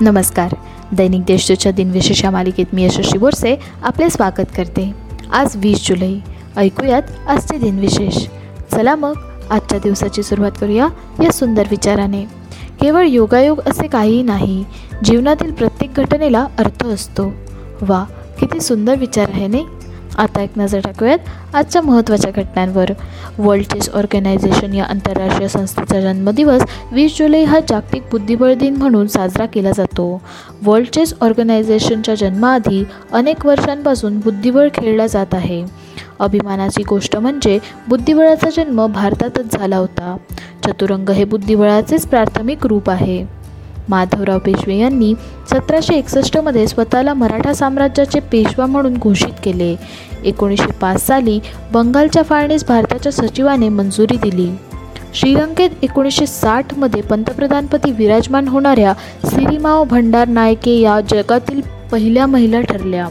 नमस्कार. दैनिक देशच्या दिनविशेष या मालिकेत मी यशस्वी बोरसे आपले स्वागत करते. आज वीस जुलै. ऐकूयात आजचे दिनविशेष. चला मग आजच्या दिवसाची सुरुवात करूया या सुंदर विचाराने. केवळ योगायोग असे काहीही नाही जीवनातील प्रत्येक घटनेला अर्थ असतो. वा किती सुंदर विचार आहे नाही? आता एक नजर टाकूयात. आजच्या महत्त्वाच्या घटनांवर. वर्ल्ड चेस ऑर्गनायझेशन या आंतरराष्ट्रीय संस्थेचा जन्मदिवस वीस जुलै हा जागतिक बुद्धिबळ दिन म्हणून साजरा केला जातो. वर्ल्ड चेस ऑर्गनायझेशनच्या जन्माआधी अनेक वर्षांपासून बुद्धिबळ खेळला जात आहे. अभिमानाची गोष्ट म्हणजे बुद्धिबळाचा जन्म भारतातच झाला होता. चतुरंग हे बुद्धिबळाचेच प्राथमिक रूप आहे. माधवराव पेशवे यांनी सतराशे एकसष्टमध्ये स्वतःला मराठा साम्राज्याचे पेशवा म्हणून घोषित केले. एकोणीसशे पाच साली बंगालच्या फाळणीस भारताच्या सचिवाने मंजुरी दिली. श्रीलंकेत एकोणीसशे साठमध्ये पंतप्रधानपदी विराजमान होणाऱ्या सिरीमाव भंडार नायके या जगातील पहिल्या महिला ठरल्या.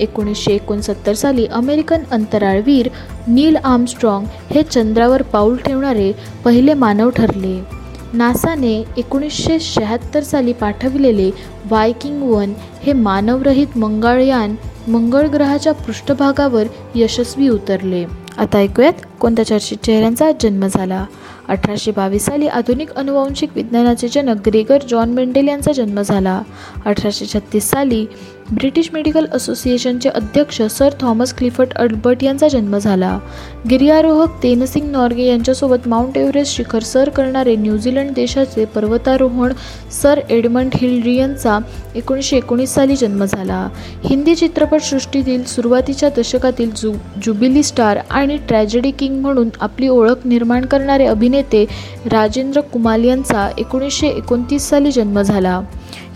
एकोणीसशे एकोणसत्तर साली अमेरिकन अंतराळवीर नील आर्मस्ट्रॉंग हे चंद्रावर पाऊल ठेवणारे पहिले मानव ठरले. नासाने एकोणीसशे शहात्तर साली पाठविलेले वायकिंग वन हे मानवरहित मंगळयान मंगळ ग्रहाच्या पृष्ठभागावर यशस्वी उतरले. आता ऐकूयात कोणत्या चर्चित चेहऱ्यांचा जन्म झाला. अठराशे बावीस साली आधुनिक अनुवांशिक विज्ञानाचे जनक ग्रेगर जॉन मेंडेल यांचा जन्म झाला. अठराशे छत्तीस साली ब्रिटिश मेडिकल असोसिएशनचे अध्यक्ष सर थॉमस क्लिफर्ड अल्बर्ट यांचा जन्म झाला. गिर्यारोहक तेनसिंग नॉर्गे यांच्यासोबत माउंट एव्हरेस्ट शिखर सर करणारे न्यूझीलंड देशाचे पर्वतारोहण सर एडमंड हिलरी यांचा एकोणीसशे एकोणीस साली जन्म झाला. हिंदी चित्रपटसृष्टीतील सुरुवातीच्या दशकातील जु जुबिली स्टार आणि ट्रॅजेडी किंग म्हणून आपली ओळख निर्माण करणारे अभिनेते राजेंद्र कुमाल यांचा एकोणीसशे एकोणतीस साली जन्म झाला.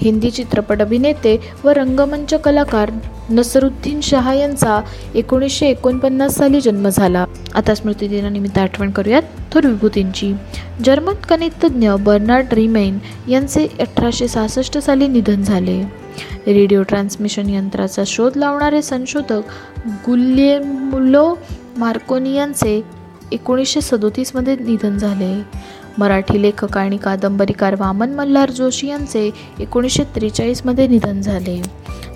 हिंदी चित्रपट अभिनेते व रंगमंच कलाकार नसरुद्दीन शहा यांचा एकोणीसशे एकोणपन्नास साली जन्म झाला. आता स्मृतिदिनानिमित्त आठवण करूयात थोर विभूतींची जर्मन गणितज्ञ बर्नार्ड रिमेन यांचे अठराशे सहासष्ट साली निधन झाले. रेडिओ ट्रान्समिशन यंत्राचा शोध लावणारे संशोधक गुल्येमुलो मार्कोनी यांचे एकोणीसशे सदोतीसमध्ये निधन झाले. मराठी लेखक आणि कादंबरीकार वामन मल्हार जोशी यांचे एकोणीसशे त्रेचाळीसमध्ये निधन झाले.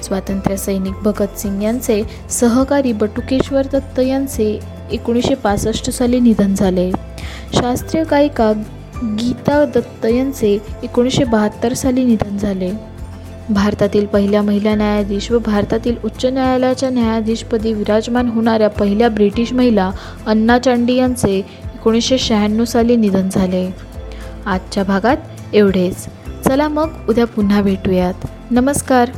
स्वातंत्र्य सैनिक भगतसिंग यांचे सहकारी बटुकेश्वर दत्त यांचे एकोणीसशे पासष्ट साली निधन झाले. शास्त्रीय गायिका गीता दत्त यांचे एकोणीसशे बहात्तर साली निधन झाले. भारतातील पहिल्या महिला न्यायाधीश व भारतातील उच्च न्यायालयाच्या न्यायाधीशपदी विराजमान होणाऱ्या पहिल्या ब्रिटिश महिला अन्ना चांडी यांचे एकोणीसशे शहाण्णव साली निधन झाले. आजच्या भागात एवढेच. चला मग उद्या पुन्हा भेटूयात. नमस्कार.